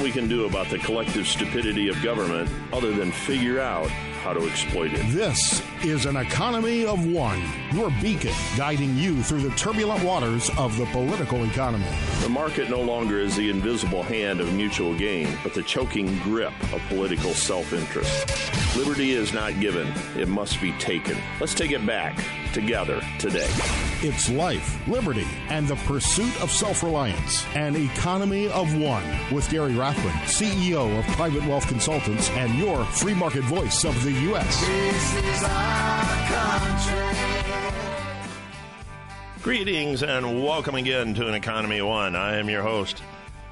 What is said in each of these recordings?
nothing we can do about the collective stupidity of government other than figure out how to exploit it. This is an economy of one, your beacon guiding you through the turbulent waters of the political economy. The market no longer is the invisible hand of mutual gain, but the choking grip of political self interest. Liberty is not given, it must be taken. Let's take it back together today. It's life, liberty, and the pursuit of self reliance. An economy of one with Gary Rathbun, CEO of Private Wealth Consultants and your free market voice of the U.S. Greetings and welcome again to an Economy One. I am your host,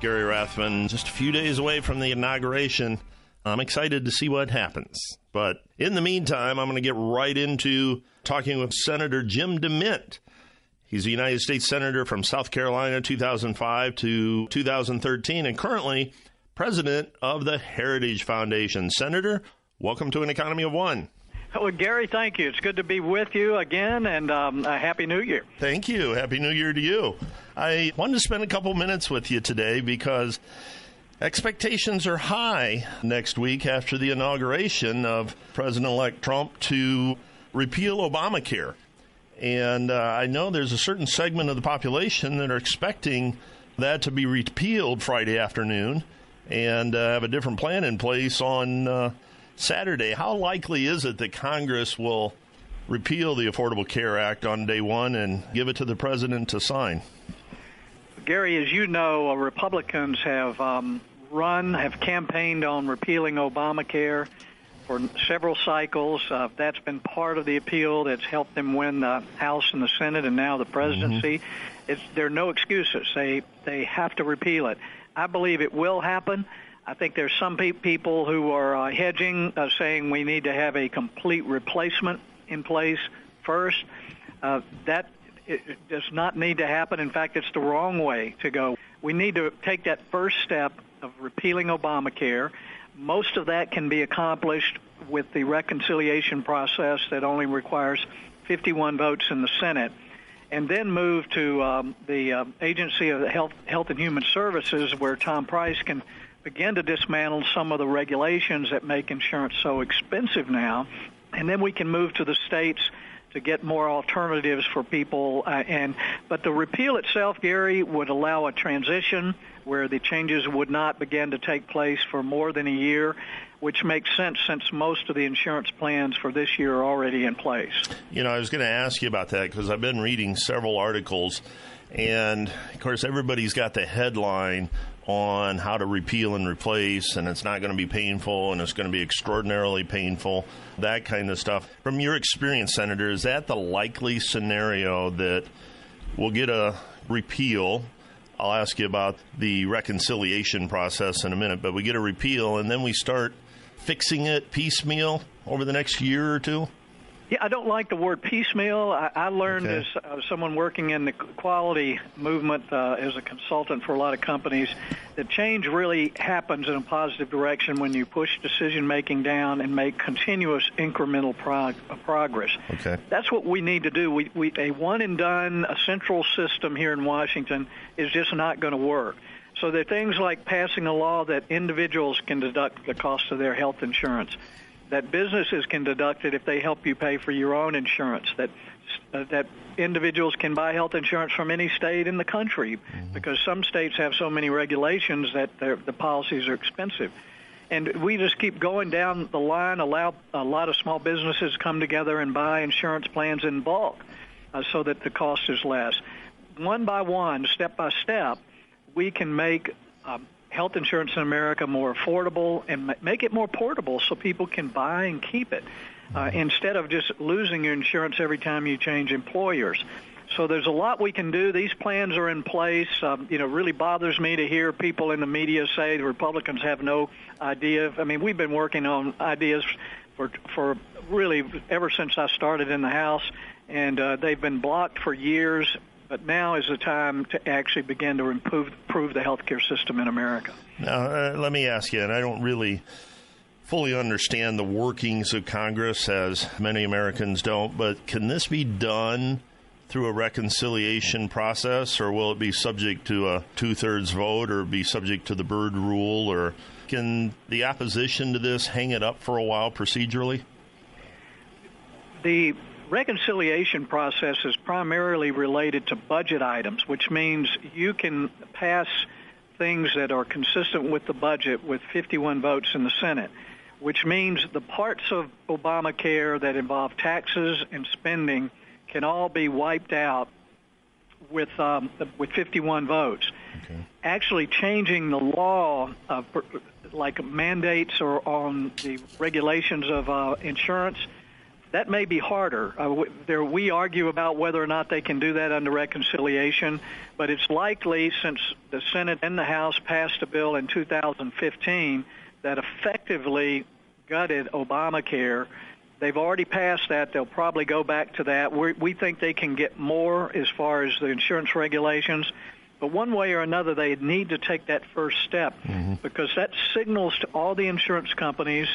Gary Rathbun. Just a few days away from the inauguration. I'm excited to see what happens. But in the meantime, I'm going to get right into talking with Senator Jim DeMint. He's a United States Senator from South Carolina 2005 to 2013 and currently president of the Heritage Foundation. Senator, welcome to an Economy of One. Well, Gary, thank you. It's good to be with you again, and um, a happy New Year. Thank you. Happy New Year to you. I wanted to spend a couple minutes with you today because expectations are high next week after the inauguration of President elect Trump to repeal Obamacare. And uh, I know there's a certain segment of the population that are expecting that to be repealed Friday afternoon and uh, have a different plan in place on uh, Saturday. How likely is it that Congress will repeal the Affordable Care Act on day one and give it to the president to sign? Gary, as you know, uh, Republicans have um, run, have campaigned on repealing Obamacare for several cycles. Uh, that's been part of the appeal that's helped them win the House and the Senate and now the presidency. Mm-hmm. It's, there are no excuses. They they have to repeal it. I believe it will happen. I think there's some pe- people who are uh, hedging, uh, saying we need to have a complete replacement in place first. Uh, that does not need to happen. In fact, it's the wrong way to go. We need to take that first step of repealing Obamacare. Most of that can be accomplished with the reconciliation process that only requires 51 votes in the Senate and then move to um, the uh, Agency of Health, Health and Human Services, where Tom Price can begin to dismantle some of the regulations that make insurance so expensive now, and then we can move to the states to get more alternatives for people. Uh, and but the repeal itself, Gary, would allow a transition where the changes would not begin to take place for more than a year, which makes sense since most of the insurance plans for this year are already in place. You know, I was going to ask you about that because I've been reading several articles. And of course, everybody's got the headline on how to repeal and replace, and it's not going to be painful, and it's going to be extraordinarily painful, that kind of stuff. From your experience, Senator, is that the likely scenario that we'll get a repeal? I'll ask you about the reconciliation process in a minute, but we get a repeal, and then we start fixing it piecemeal over the next year or two? Yeah, I don't like the word piecemeal. I, I learned okay. as uh, someone working in the quality movement uh, as a consultant for a lot of companies that change really happens in a positive direction when you push decision making down and make continuous incremental prog- progress. Okay. That's what we need to do. We, we, a one and done, a central system here in Washington is just not going to work. So there are things like passing a law that individuals can deduct the cost of their health insurance that businesses can deduct it if they help you pay for your own insurance. That uh, that individuals can buy health insurance from any state in the country mm-hmm. because some states have so many regulations that the policies are expensive. And we just keep going down the line, allow a lot of small businesses come together and buy insurance plans in bulk uh, so that the cost is less. One by one, step by step, we can make um, health insurance in America more affordable and make it more portable so people can buy and keep it uh, mm-hmm. instead of just losing your insurance every time you change employers. So there's a lot we can do. These plans are in place. Um, you know, really bothers me to hear people in the media say the Republicans have no idea. I mean, we've been working on ideas for for really ever since I started in the House, and uh, they've been blocked for years. But now is the time to actually begin to improve, improve the healthcare system in America. Now, uh, let me ask you, and I don't really fully understand the workings of Congress, as many Americans don't, but can this be done through a reconciliation process, or will it be subject to a two thirds vote, or be subject to the Byrd rule, or can the opposition to this hang it up for a while procedurally? The reconciliation process is primarily related to budget items, which means you can pass things that are consistent with the budget with 51 votes in the Senate, which means the parts of Obamacare that involve taxes and spending can all be wiped out with um, with 51 votes. Okay. Actually, changing the law, uh, like mandates or on the regulations of uh, insurance, that may be harder. Uh, there, we argue about whether or not they can do that under reconciliation, but it's likely since the Senate and the House passed a bill in 2015 that effectively gutted Obamacare. They've already passed that. They'll probably go back to that. we we think they can get more as far as the insurance regulations. But one way or another, they need to take that first step mm-hmm. because that signals to all the insurance companies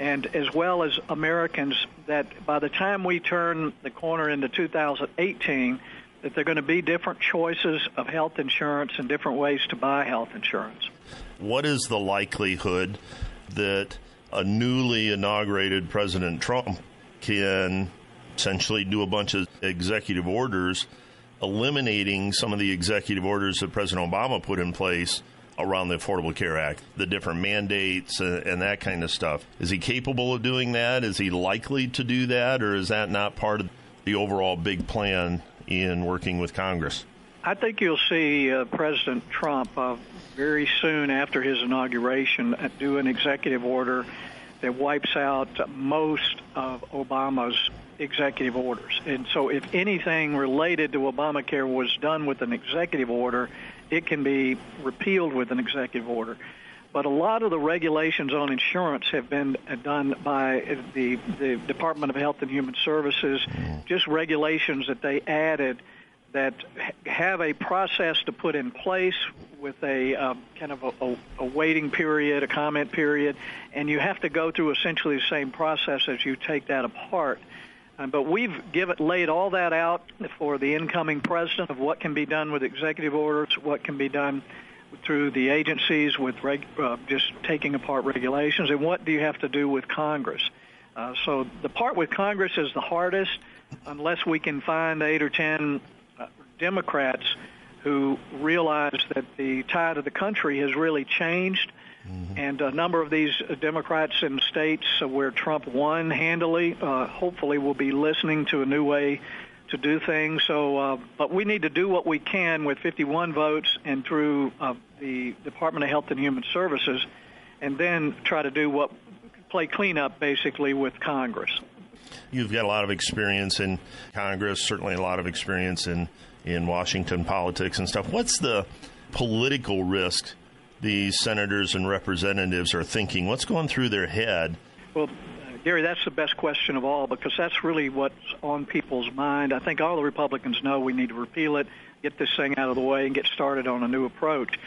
and as well as Americans that by the time we turn the corner into 2018, that there are going to be different choices of health insurance and different ways to buy health insurance. What is the likelihood that a newly inaugurated President Trump can essentially do a bunch of executive orders eliminating some of the executive orders that President Obama put in place around the Affordable Care Act, the different mandates and, and, that kind of stuff. Is he capable of doing that? Is he likely to do that, or is that not part of the overall big plan in working with Congress? I think you'll see uh, President Trump uh, very soon after his inauguration uh, do an executive order that wipes out most of Obama's executive orders. And so, if anything related to Obamacare was done with an executive order, it can be repealed with an executive order. But a lot of the regulations on insurance have been uh, done by uh, the, the Department of Health and Human Services, mm-hmm. just regulations that they added that have a process to put in place with a uh, kind of a, a, a, waiting period, a comment period, and you have to go through essentially the same process as you take that apart. Uh, but we've laid all that out for the incoming president of what can be done with executive orders, what can be done through the agencies with reg, uh, just taking apart regulations, and what do you have to do with Congress. Uh, so the part with Congress is the hardest, unless we can find eight or ten uh, Democrats who realize that the tide of the country has really changed Mm-hmm. And a number of these Democrats in states where Trump won handily, uh, hopefully, will be listening to a new way to do things. So, uh, but we need to do what we can with 51 votes and through uh, the Department of Health and Human Services, and then try to do what play cleanup basically with Congress. You've got a lot of experience in Congress, certainly a lot of experience in in Washington politics and stuff. What's the political risk the senators and representatives are thinking? What's going through their head? Well, Gary, that's the best question of all because that's really what's on people's mind. I think all the Republicans know we need to repeal it, get this thing out of the way, and get started on a new approach.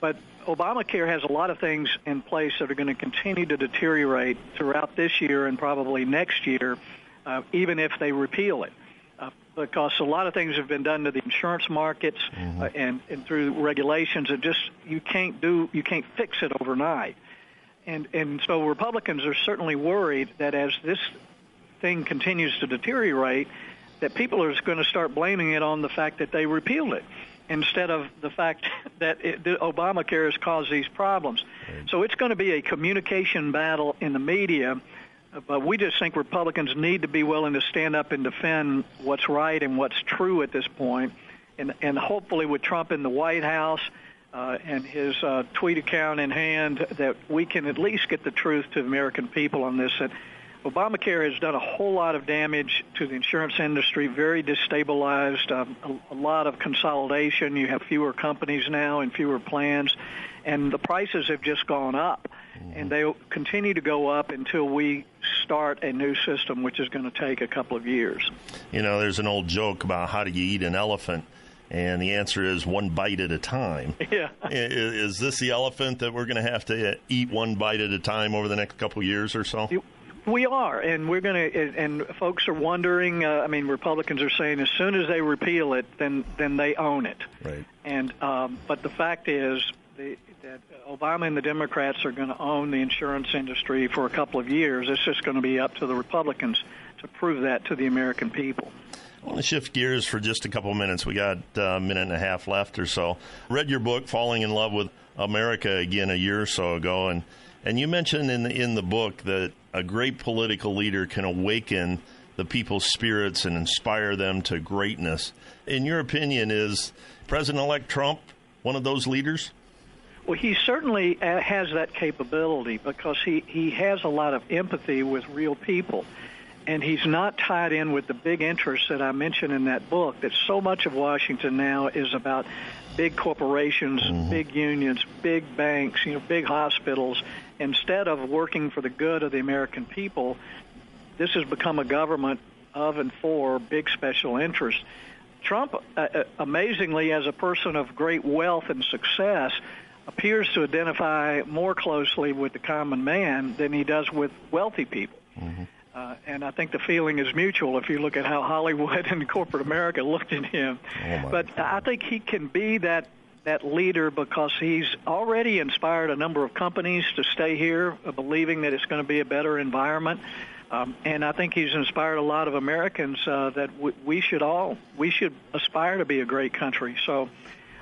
But Obamacare has a lot of things in place that are going to continue to deteriorate throughout this year and probably next year, uh, even if they repeal it because a lot of things have been done to the insurance markets mm-hmm. uh, and, and through regulations that just you can't do you can't fix it overnight. And and so Republicans are certainly worried that as this thing continues to deteriorate, that people are going to start blaming it on the fact that they repealed it instead of the fact that it, Obamacare has caused these problems. Right. So it's going to be a communication battle in the media but we just think Republicans need to be willing to stand up and defend what's right and what's true at this point. And, and hopefully, with Trump in the White House uh, and his uh, tweet account in hand, that we can at least get the truth to the American people on this. That Obamacare has done a whole lot of damage to the insurance industry, very destabilized, um, a, a lot of consolidation. You have fewer companies now and fewer plans, and the prices have just gone up and they'll continue to go up until we start a new system, which is going to take a couple of years. You know, there's an old joke about how do you eat an elephant, and the answer is one bite at a time. Yeah. Is, this the elephant that we're going to have to eat one bite at a time over the next couple of years or so? We are, and we're going to. And folks are wondering. Uh, I mean, Republicans are saying as soon as they repeal it, then then they own it. Right. And um, but the fact is the, that Obama and the Democrats are going to own the insurance industry for a couple of years. It's just going to be up to the Republicans to prove that to the American people. I want to shift gears for just a couple of minutes. We got uh, a minute and a half left or so. Read your book, Falling in Love with America, again a year or so ago, and and you mentioned in the, in the book that a great political leader can awaken the people's spirits and inspire them to greatness. In your opinion, is President-elect Trump one of those leaders? Well, he certainly uh, has that capability because he, he has a lot of empathy with real people and he's not tied in with the big interests that I mentioned in that book. That so much of Washington now is about big corporations, mm-hmm. big unions, big banks, you know, big hospitals. Instead of working for the good of the American people, this has become a government of and for big special interests. Trump, uh, uh amazingly, as a person of great wealth and success, appears to identify more closely with the common man than he does with wealthy people. Mm-hmm. Uh, and I think the feeling is mutual if you look at how Hollywood and corporate America looked at him. Oh but I think he can be that that leader because he's already inspired a number of companies to stay here, uh, believing that it's going to be a better environment. Um, and I think he's inspired a lot of Americans uh, that w- we should all we should aspire to be a great country. So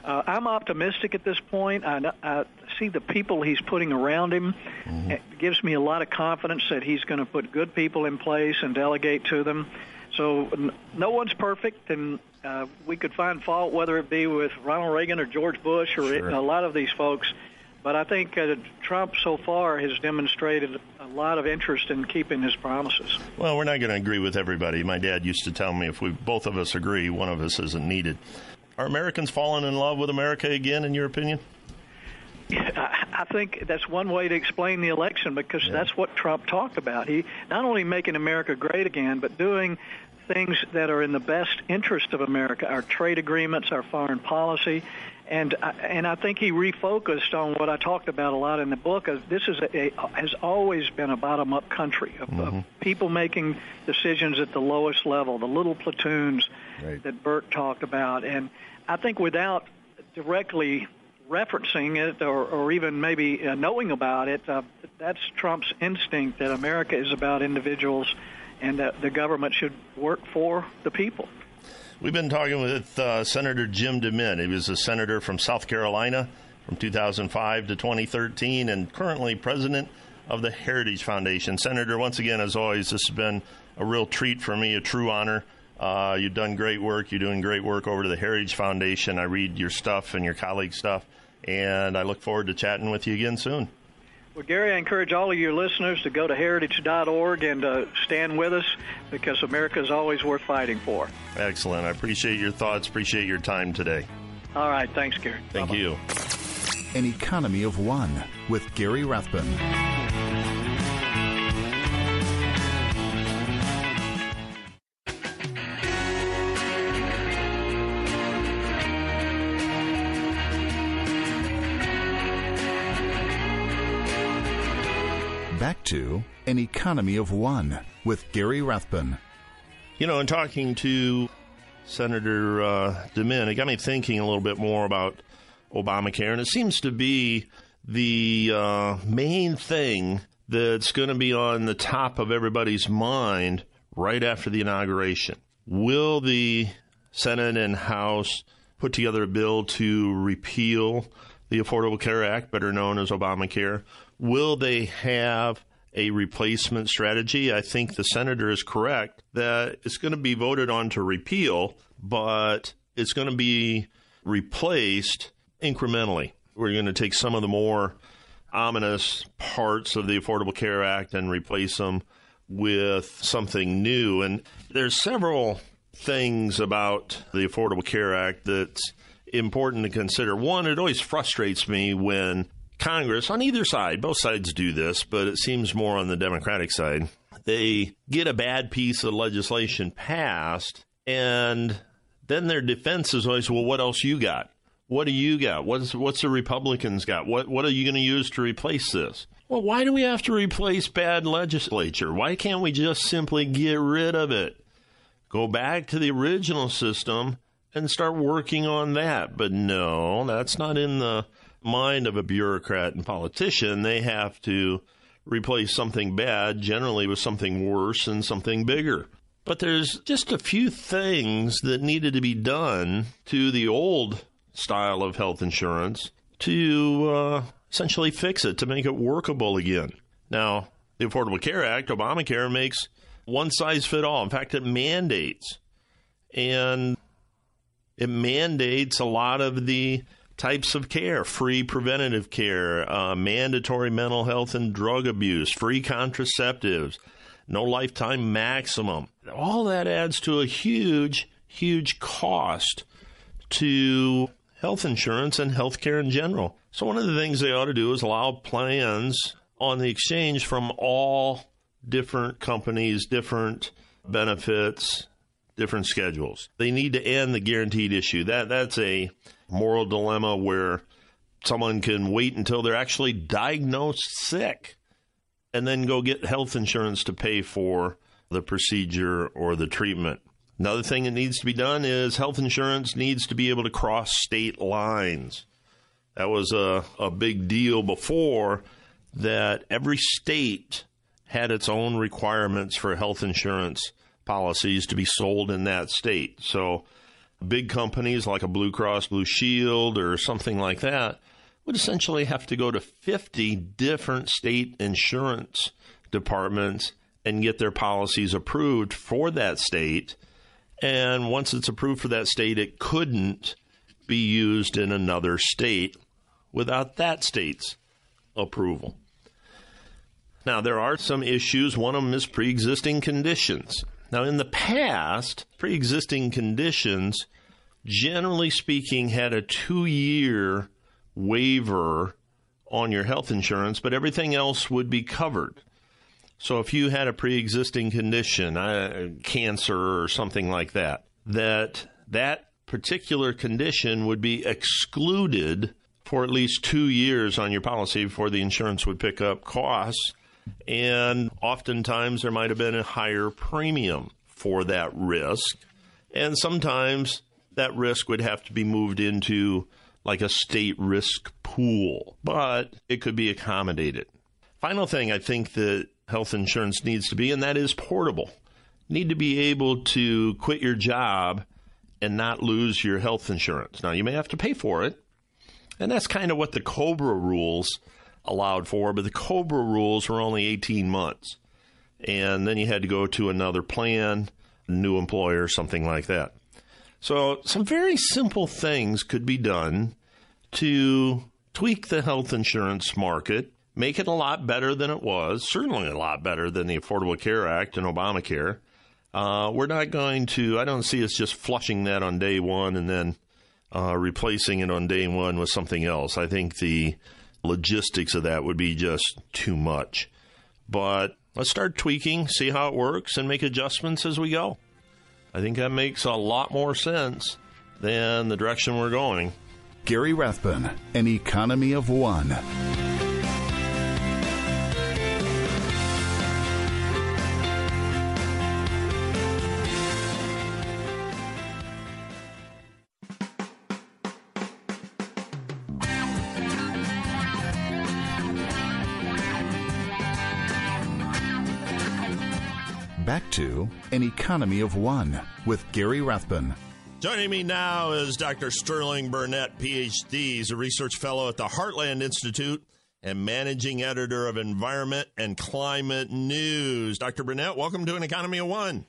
uh, I'm optimistic at this point. I, I see the people he's putting around him. Mm-hmm. It gives me a lot of confidence that he's going to put good people in place and delegate to them. So n- no one's perfect, and uh, we could find fault whether it be with Ronald Reagan or George Bush or sure. a lot of these folks. But I think uh, Trump so far has demonstrated a lot of interest in keeping his promises. Well, we're not going to agree with everybody. My dad used to tell me if we both of us agree, one of us isn't needed. Are Americans falling in love with America again, in your opinion? I think that's one way to explain the election because yeah. that's what Trump talked about. He not only making America great again, but doing things that are in the best interest of America, our trade agreements, our foreign policy, and and I think he refocused on what I talked about a lot in the book. This is a, a has always been a bottom up country of, mm-hmm. of, people making decisions at the lowest level, the little platoons right. that Burke talked about, and I think without directly referencing it or, or even maybe uh, knowing about it, uh, that's Trump's instinct that America is about individuals and that the government should work for the people. We've been talking with uh, Senator Jim DeMint. He was a senator from South Carolina from 2005 to 2013 and currently president of the Heritage Foundation. Senator, once again, as always, this has been a real treat for me, a true honor. Uh, you've done great work. You're doing great work over to the Heritage Foundation. I read your stuff and your colleagues' stuff, and I look forward to chatting with you again soon. Well, Gary, I encourage all of your listeners to go to heritage.org and uh, stand with us because America is always worth fighting for. Excellent. I appreciate your thoughts, appreciate your time today. All right. Thanks, Gary. Thank Bye-bye. you. An Economy of One with Gary Rathbun. To An Economy of One with Gary Rathbun. You know, in talking to Senator uh, DeMint, it got me thinking a little bit more about Obamacare, and it seems to be the uh, main thing that's going to be on the top of everybody's mind right after the inauguration. Will the Senate and House put together a bill to repeal the Affordable Care Act, better known as Obamacare? Will they have a replacement strategy? I think the senator is correct that it's going to be voted on to repeal, but it's going to be replaced incrementally. We're going to take some of the more ominous parts of the Affordable Care Act and replace them with something new. And there's several things about the Affordable Care Act that's important to consider. One, it always frustrates me when Congress, on either side, both sides do this, but it seems more on the Democratic side, they get a bad piece of legislation passed, and then their defense is always, well, what else you got? What do you got? What's what's the Republicans got? What what are you going to use to replace this? Well, why do we have to replace bad legislature? Why can't we just simply get rid of it? Go back to the original system and start working on that. But no, that's not in the mind of a bureaucrat and politician. They have to replace something bad generally with something worse and something bigger. But there's just a few things that needed to be done to the old style of health insurance to uh, essentially fix it, to make it workable again. Now, the Affordable Care Act, Obamacare, makes one size fit all. In fact, it mandates. And it mandates a lot of the types of care free preventative care, uh, mandatory mental health and drug abuse, free contraceptives, no lifetime maximum. All that adds to a huge, huge cost to health insurance and health care in general. So, one of the things they ought to do is allow plans on the exchange from all different companies, different benefits, different schedules. They need to end the guaranteed issue. That that's a moral dilemma where someone can wait until they're actually diagnosed sick and then go get health insurance to pay for the procedure or the treatment. Another thing that needs to be done is health insurance needs to be able to cross state lines. That was a, a big deal before that every state had its own requirements for health insurance policies to be sold in that state. So big companies like a Blue Cross Blue Shield or something like that would essentially have to go to 50 different state insurance departments and get their policies approved for that state. And once it's approved for that state, it couldn't be used in another state without that state's approval. Now, there are some issues. One of them is pre existing conditions. Now, in the past, pre existing conditions, generally speaking, had a two year waiver on your health insurance, but everything else would be covered. So if you had a pre existing condition, uh, cancer or something like that, that that particular condition would be excluded for at least two years on your policy before the insurance would pick up costs and oftentimes there might have been a higher premium for that risk. And sometimes that risk would have to be moved into like a state risk pool, but it could be accommodated. Final thing I think that health insurance needs to be, and that is portable. Need to be able to quit your job and not lose your health insurance. Now, you may have to pay for it, and that's kind of what the COBRA rules allowed for, but the COBRA rules were only 18 months. And then you had to go to another plan, new employer, something like that. So, some very simple things could be done to tweak the health insurance market, make it a lot better than it was, certainly a lot better than the Affordable Care Act and Obamacare. Uh, we're not going to, I don't see us just flushing that on day one and then uh, replacing it on day one with something else. I think the logistics of that would be just too much. But let's start tweaking, see how it works, and make adjustments as we go. I think that makes a lot more sense than the direction we're going. Gary Rathbun, An Economy of One. An Economy of One with Gary Rathbun. Joining me now is Dr. Sterling Burnett, PhD. He's a research fellow at the Heartland Institute and managing editor of Environment and Climate News. Dr. Burnett, welcome to An Economy of One.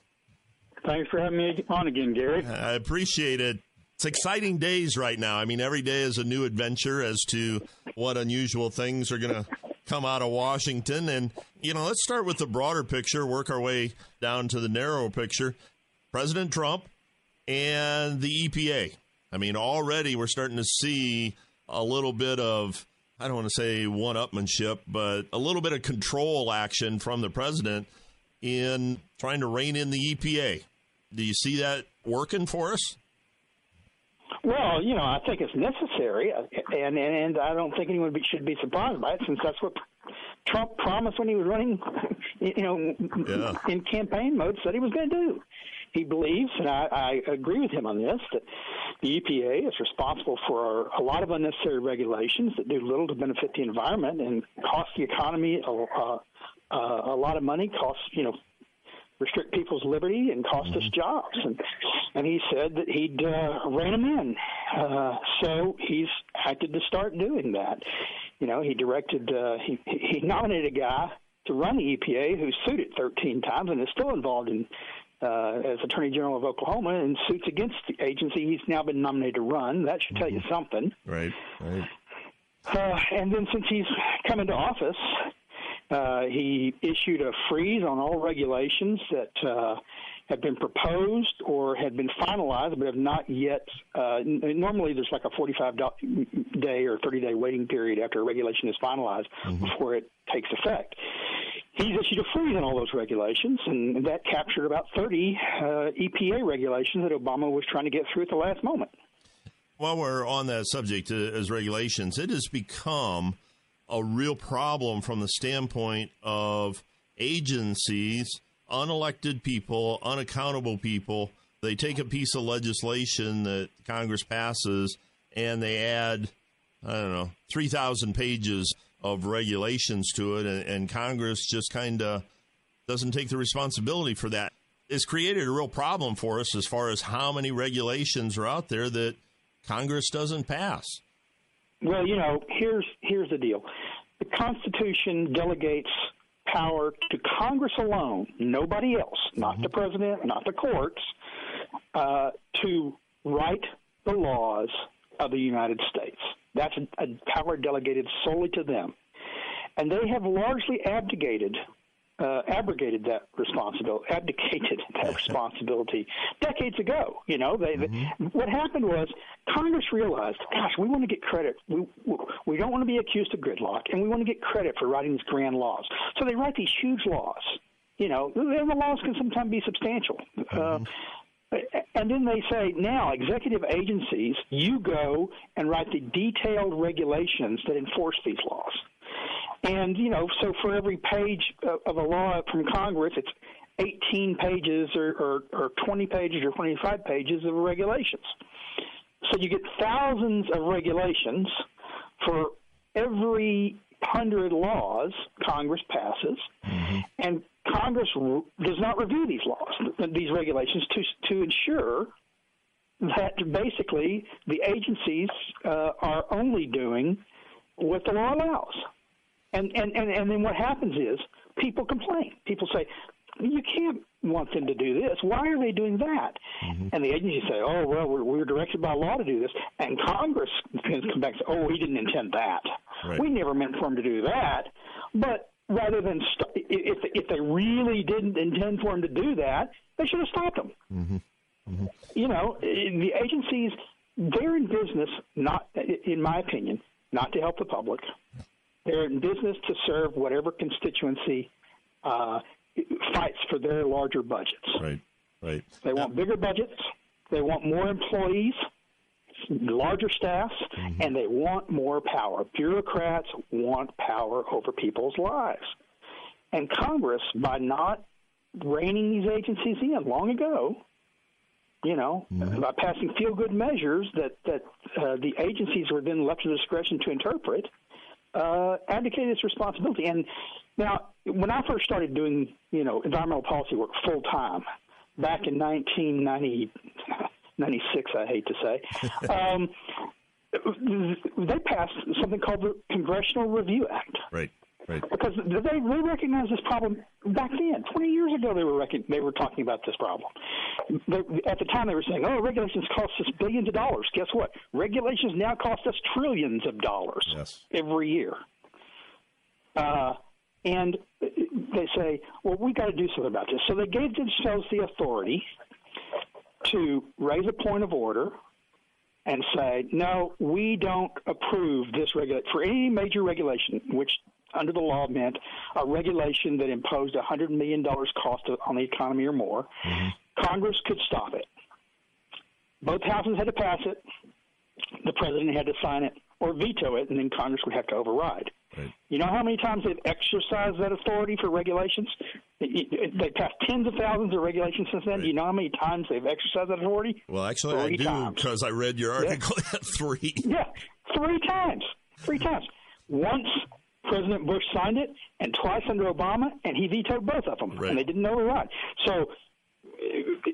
Thanks for having me on again, Gary. I appreciate it. It's exciting days right now. I mean, every day is a new adventure as to what unusual things are going to come out of Washington. And, you know, let's start with the broader picture, work our way down to the narrow picture. President Trump and the EPA. I mean, already we're starting to see a little bit of, I don't want to say one upmanship, but a little bit of control action from the president in trying to rein in the EPA. Do you see that working for us? Well, you know, I think it's necessary, uh, and and I don't think anyone should be surprised by it, since that's what Trump promised when he was running, you know, yeah. in campaign mode, said he was going to do. He believes, and I, I agree with him on this, that the EPA is responsible for a lot of unnecessary regulations that do little to benefit the environment and cost the economy a, uh, uh, a lot of money, cost you know restrict people's liberty and cost mm-hmm. us jobs. And and he said that he'd uh, rein them in. Uh, so he's acted to start doing that. You know, he directed, uh, he, he nominated a guy to run the EPA who sued it 13 times and is still involved in uh, as Attorney General of Oklahoma in suits against the agency he's now been nominated to run. That should tell you mm-hmm. something. Right, right. Uh, and then since he's come into office, uh, he issued a freeze on all regulations that uh, had been proposed or had been finalized but have not yet. Uh, normally, there's like a 45 day or 30 day waiting period after a regulation is finalized mm-hmm. before it takes effect. He's issued a freeze on all those regulations, and that captured about 30 uh, EPA regulations that Obama was trying to get through at the last moment. While we're on that subject uh, as regulations, it has become a real problem from the standpoint of agencies, unelected people, unaccountable people. They take a piece of legislation that Congress passes and they add, I don't know, 3,000 pages of regulations to it, and, and Congress just kind of doesn't take the responsibility for that. It's created a real problem for us as far as how many regulations are out there that Congress doesn't pass. Well, you know, here's here's the deal. The Constitution delegates power to Congress alone, nobody else, not mm-hmm. the president, not the courts, uh, to write the laws of the United States. That's a, a power delegated solely to them. And they have largely abdicated uh, abrogated that responsibility, abdicated that responsibility decades ago. You know, they, mm-hmm. they, what happened was Congress realized, gosh, we want to get credit. We we don't want to be accused of gridlock, and we want to get credit for writing these grand laws. So they write these huge laws. You know, and the laws can sometimes be substantial. Uh, mm-hmm. Uh, and then they say, now, executive agencies, you go and write the detailed regulations that enforce these laws. And, you know, so for every page of a law from Congress, it's 18 pages or, or, or 20 pages or 25 pages of regulations. So you get thousands of regulations for every hundred laws Congress passes, mm-hmm. and Congress does not review these laws, these regulations, to to ensure that basically the agencies uh, are only doing what the law allows. And, and, and, and then what happens is people complain. People say, you can't want them to do this. Why are they doing that? Mm-hmm. And the agencies say, oh, well, we're, we're directed by law to do this. And Congress can come back and say, oh, he didn't intend that. Right. We never meant for him to do that. But rather than st- if if they really didn't intend for him to do that, they should have stopped him. Mm-hmm. Mm-hmm. You know, the agencies they're in business not, in my opinion, not to help the public. They're in business to serve whatever constituency uh, fights for their larger budgets. Right, right. They want bigger budgets. They want more employees, larger staffs, mm-hmm. and they want more power. Bureaucrats want power over people's lives. And Congress, by not reining these agencies in long ago, you know, mm-hmm. by passing feel good measures that that uh, the agencies were then left to the discretion to interpret, uh, abdicated its responsibility. And now, when I first started doing, you know, environmental policy work full time back in 1996, I hate to say, um, they passed something called the Congressional Review Act. Right. Right. Because they, they recognized this problem back then. Twenty years ago, they were rec- they were talking about this problem. They, at the time, they were saying, "Oh, regulations cost us billions of dollars." Guess what? Regulations now cost us trillions of dollars yes. every year. Uh, and they say, "Well, we got to do something about this." So they gave themselves the authority to raise a point of order and say, no, we don't approve this regulation for any major regulation, which under the law meant a regulation that imposed $100 million cost on the economy or more. Mm-hmm. Congress could stop it. Both houses had to pass it. the president had to sign it or veto it, and then Congress would have to override. Right. You know how many times they've exercised that authority for regulations? They passed tens of thousands of regulations since then. Right. Do you know how many times they've exercised that authority? Well, actually, Three I do because I read your article at three. Yeah, three times. Three times. Once President Bush signed it, and twice under Obama, and he vetoed both of them, Right. and they didn't override. So, uh,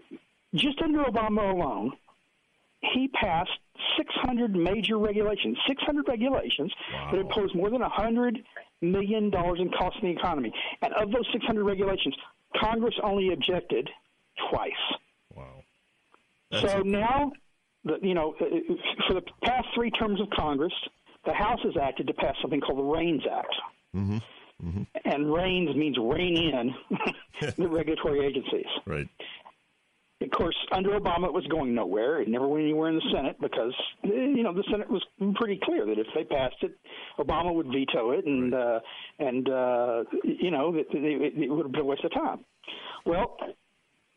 just under Obama alone, he passed 600 major regulations, 600 regulations that imposed more than 100 million dollars in cost in the economy. And of those 600 regulations, Congress only objected twice. Wow. That's So now, the, you know, uh, for the past three terms of Congress, the House has acted to pass something called the REINS Act. And REINS means rein in the regulatory agencies. right. Of course, under Obama, it was going nowhere. It never went anywhere in the Senate because, eh, you know, the Senate was pretty clear that if they passed it, Obama would veto it, and uh, and uh, you know, it, it, it would have been a waste of time. Well,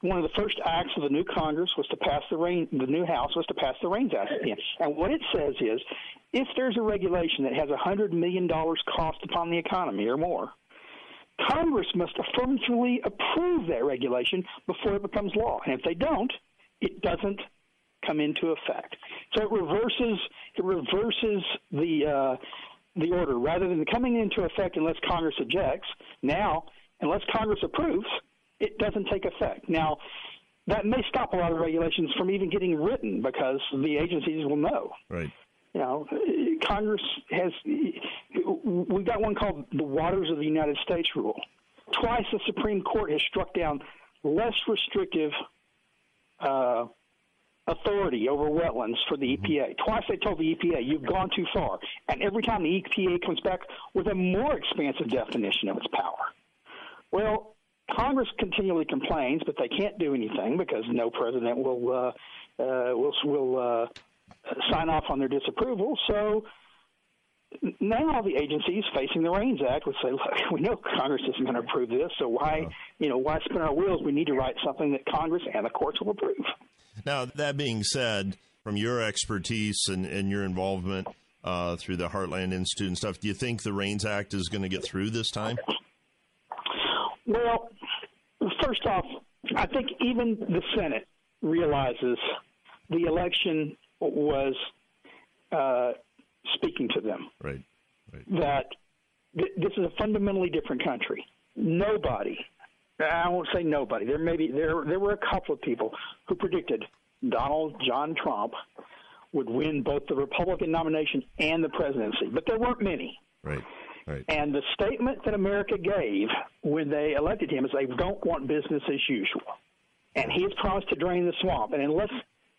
one of the first acts of the new Congress was to pass the rain. The new House was to pass the REINS Act again. And what it says is, if there's a regulation that has a hundred million dollars cost upon the economy or more, Congress must affirmatively approve that regulation before it becomes law. And if they don't, it doesn't come into effect. So it reverses it reverses the uh, the order rather than coming into effect unless Congress objects. Now, unless Congress approves, it doesn't take effect. Now, that may stop a lot of regulations from even getting written because the agencies will know Right. you know, Congress has. We've got one called the Waters of the United States rule. Twice the Supreme Court has struck down less restrictive uh, authority over wetlands for the EPA. Twice they told the EPA, you've gone too far. And every time the EPA comes back with a more expansive definition of its power. Well, Congress continually complains, but they can't do anything because no president will uh, uh, will will uh, sign off on their disapproval. So now the agencies facing the REINS Act would say, "Look, we know Congress isn't going to approve this, so why, you know, why spin our wheels? We need to write something that Congress and the courts will approve." Now, that being said, from your expertise and, and your involvement uh, through the Heartland Institute and stuff, do you think the REINS Act is going to get through this time? Well, first off, I think even the Senate realizes the election was uh, speaking to them. Right. Right. that th- this is a fundamentally different country. Nobody, I won't say nobody. There may be there there were a couple of people who predicted Donald John Trump would win both the Republican nomination and the presidency, but there weren't many. Right. Right. And the statement that America gave when they elected him is they don't want business as usual. And he has promised to drain the swamp. And unless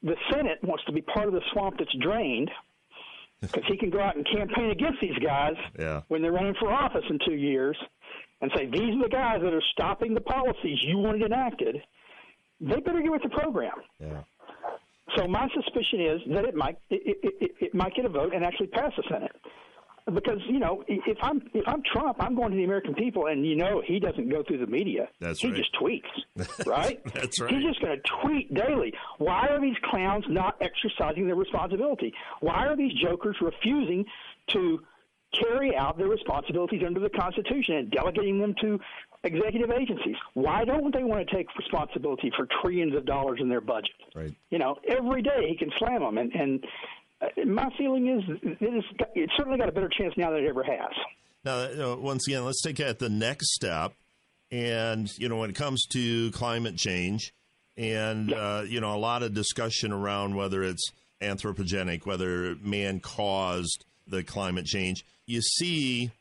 the Senate wants to be part of the swamp that's drained, because he can go out and campaign against these guys Yeah. when they're running for office in two years and say, these are the guys that are stopping the policies you wanted enacted, they better get with the program. Yeah. So my suspicion is that it might it, it, it, it might get a vote and actually pass the Senate. Because you know, if I'm if I'm Trump, I'm going to the American people, and you know he doesn't go through the media. That's he right. just tweets, right? That's right. He's just going to tweet daily. Why are these clowns not exercising their responsibility? Why are these jokers refusing to carry out their responsibilities under the Constitution and delegating them to executive agencies? Why don't they want to take responsibility for trillions of dollars in their budget? Right. You know, every day he can slam them, and, and my feeling is it is, it's certainly got a better chance now than it ever has. Now, uh, once again, let's take it at the next step. And, you know, when it comes to climate change, and, uh, you know, a lot of discussion around whether it's anthropogenic, whether man caused the climate change, you see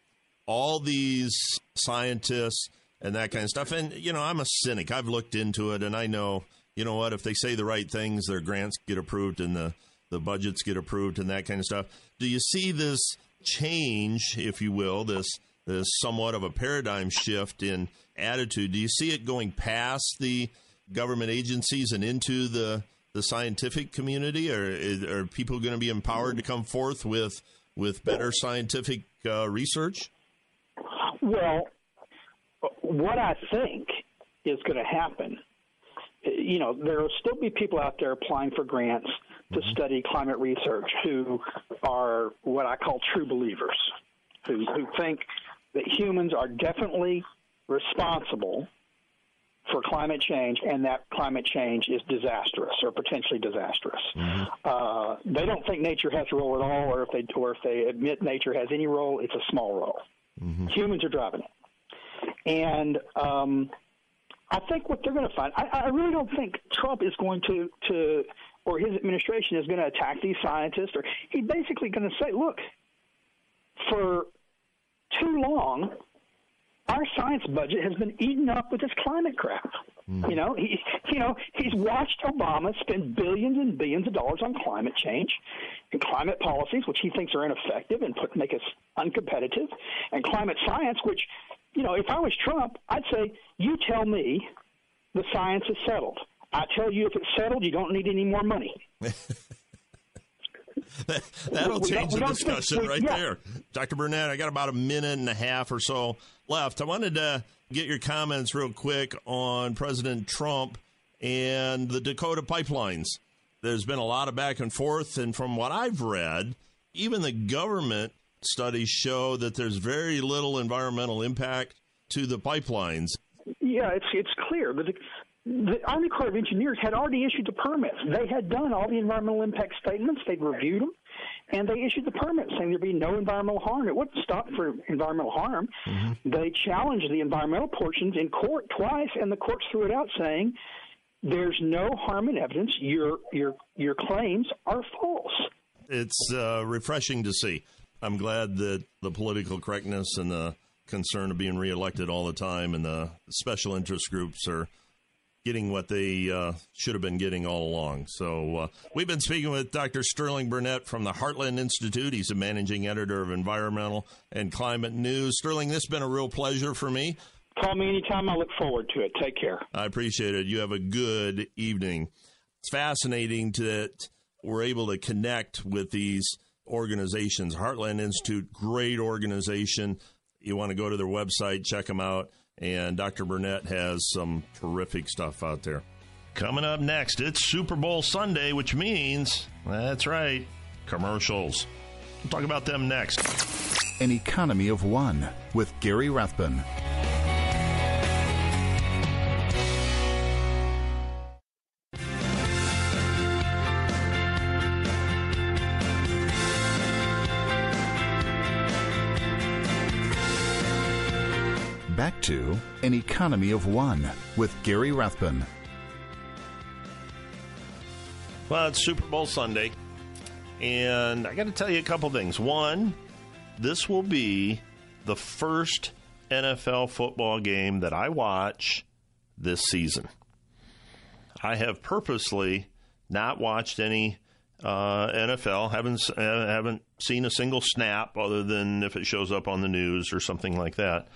all these scientists and that kind of stuff. And, you know, I'm a cynic. I've looked into it, and I know, you know what, if they say the right things, their grants get approved and the, the budgets get approved and that kind of stuff. Do you see this change, if you will, this this somewhat of a paradigm shift in attitude? Do you see it going past the government agencies and into the the scientific community, or are people going to be empowered to come forth with with better scientific uh, research? Well, what I think is going to happen, you know, there will still be people out there applying for grants to study climate research who are what I call true believers, who, who think that humans are definitely responsible for climate change and that climate change is disastrous or potentially disastrous. Mm-hmm. Uh, they don't think nature has a role at all, or if they or if they admit nature has any role, it's a small role. Mm-hmm. Humans are driving it, and um, I think what they're going to find. I, I really don't think Trump is going to to or his administration is going to attack these scientists, or he's basically going to say, look, for too long, our science budget has been eaten up with this climate crap. Mm. You know, he, you know, he's watched Obama spend billions and billions of dollars on climate change and climate policies, which he thinks are ineffective and put, make us uncompetitive, and climate science, which, you know, if I was Trump, I'd say, you tell me the science is settled. I tell you, if it's settled, you don't need any more money. that, will change the discussion right yeah. there. Dr. Burnett, I got about a minute and a half or so left. I wanted to get your comments real quick on President Trump and the Dakota pipelines. There's been a lot of back and forth, and from what I've read, even the government studies show that there's very little environmental impact to the pipelines. Yeah, it's it's clear. The, the Army Corps of Engineers had already issued the permits. They had done all the environmental impact statements. They'd reviewed them, and they issued the permit saying there'd be no environmental harm. It wouldn't stop for environmental harm. Mm-hmm. They challenged the environmental portions in court twice, and the courts threw it out saying there's no harm in evidence. Your your your claims are false. It's uh, refreshing to see. I'm glad that the political correctness and the concern of being reelected all the time and the special interest groups are getting what they uh, should have been getting all along. So uh, we've been speaking with Dr. Sterling Burnett from the Heartland Institute. He's a managing editor of Environmental and Climate News. Sterling, this has been a real pleasure for me. Call me anytime. I look forward to it. Take care. I appreciate it. You have a good evening. It's fascinating that we're able to connect with these organizations. Heartland Institute, great organization. You want to go to their website, check them out and Dr. Burnett has some terrific stuff out there. Coming up next, it's Super Bowl Sunday, which means, that's right, commercials. We'll talk about them next. An Economy of One with Gary Rathbun. To An Economy of One with Gary Rathbun. Well, it's Super Bowl Sunday, and I got to tell you a couple things. One, this will be the first NFL football game that I watch this season. I have purposely not watched any uh, NFL. haven't uh, haven't seen a single snap other than if it shows up on the news or something like that.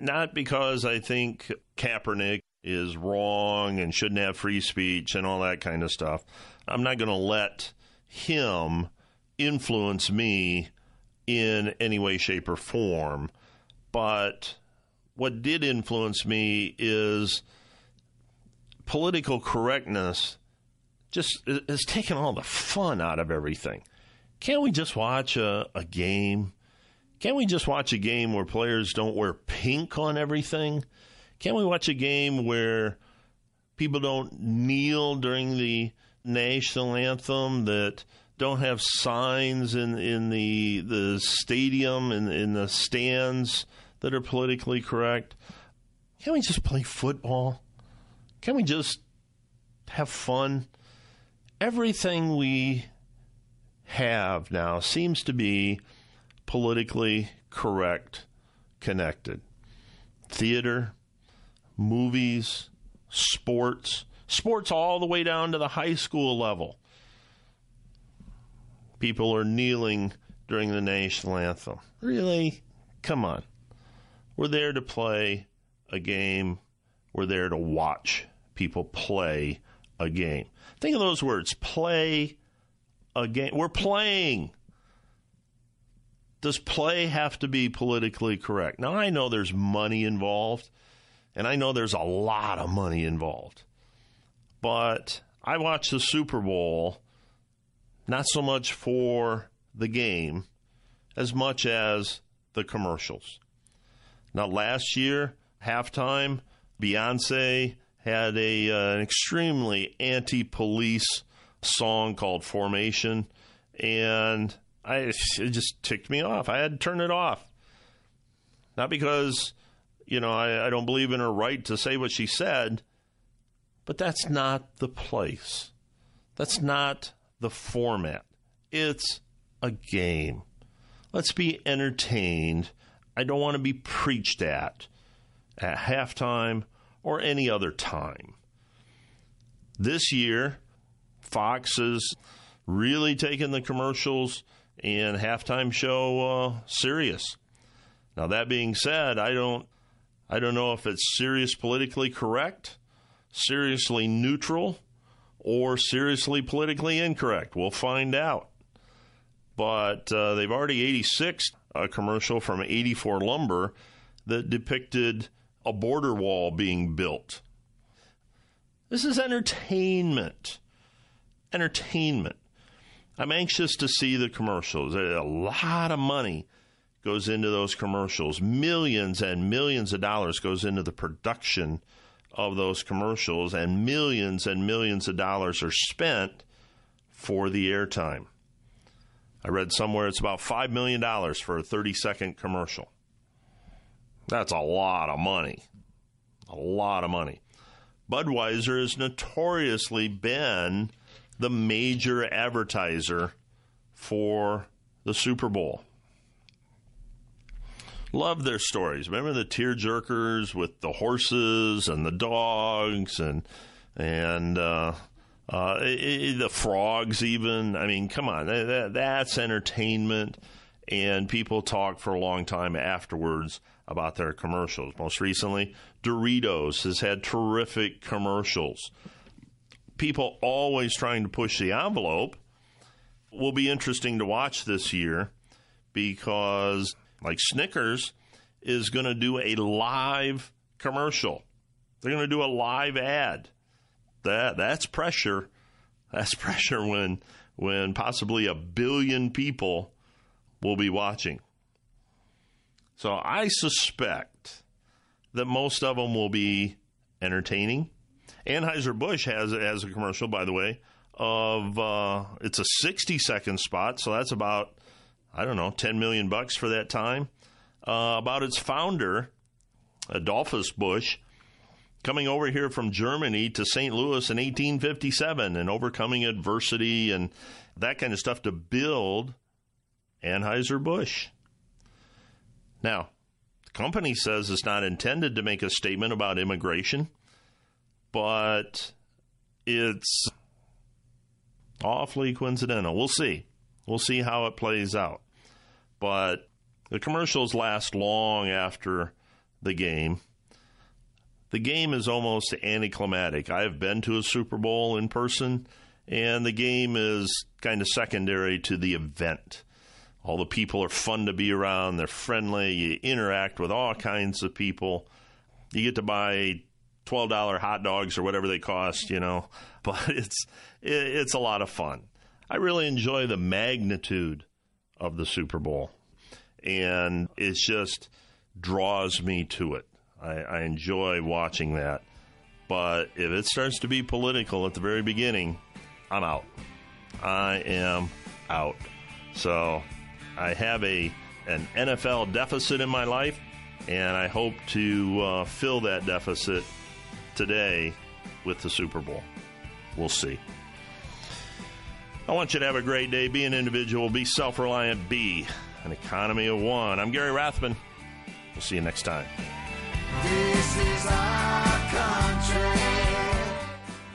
Not because I think Kaepernick is wrong and shouldn't have free speech and all that kind of stuff. I'm not going to let him influence me in any way, shape, or form. But what did influence me is political correctness just has taken all the fun out of everything. Can't we just watch a, a game can't we just watch a game where players don't wear pink on everything? Can't we watch a game where people don't kneel during the national anthem, that don't have signs in, in the the stadium and in, in the stands that are politically correct? Can't we just play football? Can we just have fun? Everything we have now seems to be politically correct connected. Theater, movies, sports, sports all the way down to the high school level. People are kneeling during the national anthem. Really? Come on. We're there to play a game. We're there to watch people play a game. Think of those words play a game. We're playing does play have to be politically correct? Now, I know there's money involved, and I know there's a lot of money involved. But I watch the Super Bowl not so much for the game as much as the commercials. Now, last year, halftime, Beyonce had a uh, an extremely anti-police song called Formation, and I it just ticked me off. I had to turn it off, not because you know I, I don't believe in her right to say what she said, but that's not the place. That's not the format. It's a game. Let's be entertained. I don't want to be preached at at halftime or any other time. This year, Fox is really taking the commercials and halftime show uh, serious. Now that being said, I don't I don't know if it's serious politically correct, seriously neutral, or seriously politically incorrect. We'll find out. But uh, they've already 86 a commercial from 84 Lumber that depicted a border wall being built. This is entertainment. Entertainment. I'm anxious to see the commercials. A lot of money goes into those commercials. Millions and millions of dollars goes into the production of those commercials, and millions and millions of dollars are spent for the airtime. I read somewhere it's about $5 million for a 30 second commercial. That's a lot of money. A lot of money. Budweiser has notoriously been the major advertiser for the Super Bowl. Love their stories. Remember the tear jerkers with the horses and the dogs and and uh, uh, the frogs. Even I mean, come on, that, that's entertainment, and people talk for a long time afterwards about their commercials. Most recently, Doritos has had terrific commercials. People always trying to push the envelope will be interesting to watch this year because, like Snickers, is going to do a live commercial. They're going to do a live ad. That that's pressure. That's pressure when when possibly a billion people will be watching. So I suspect that most of them will be entertaining. Anheuser-Busch has, has a commercial, by the way, of uh, it's a 60 second spot, so that's about, I don't know, 10 million bucks for that time, uh, about its founder, Adolphus Busch, coming over here from Germany to St. Louis in 1857 and overcoming adversity and that kind of stuff to build Anheuser-Busch. Now, the company says it's not intended to make a statement about immigration, but it's awfully coincidental. We'll see. We'll see how it plays out. But the commercials last long after the game. The game is almost anticlimactic. I have been to a Super Bowl in person, and the game is kind of secondary to the event. All the people are fun to be around. They're friendly. You interact with all kinds of people. You get to buy twelve dollar hot dogs or whatever they cost, you know. But it's it's a lot of fun. I really enjoy the magnitude of the Super Bowl, and it just draws me to it. I, I enjoy watching that. But if it starts to be political at the very beginning, I'm out. I am out. So I have a an NFL deficit in my life, and I hope to uh, fill that deficit today with the Super Bowl. We'll see. I want you to have a great day. Be an individual. Be self reliant. Be an economy of one. I'm Gary Rathbun. We'll see you next time.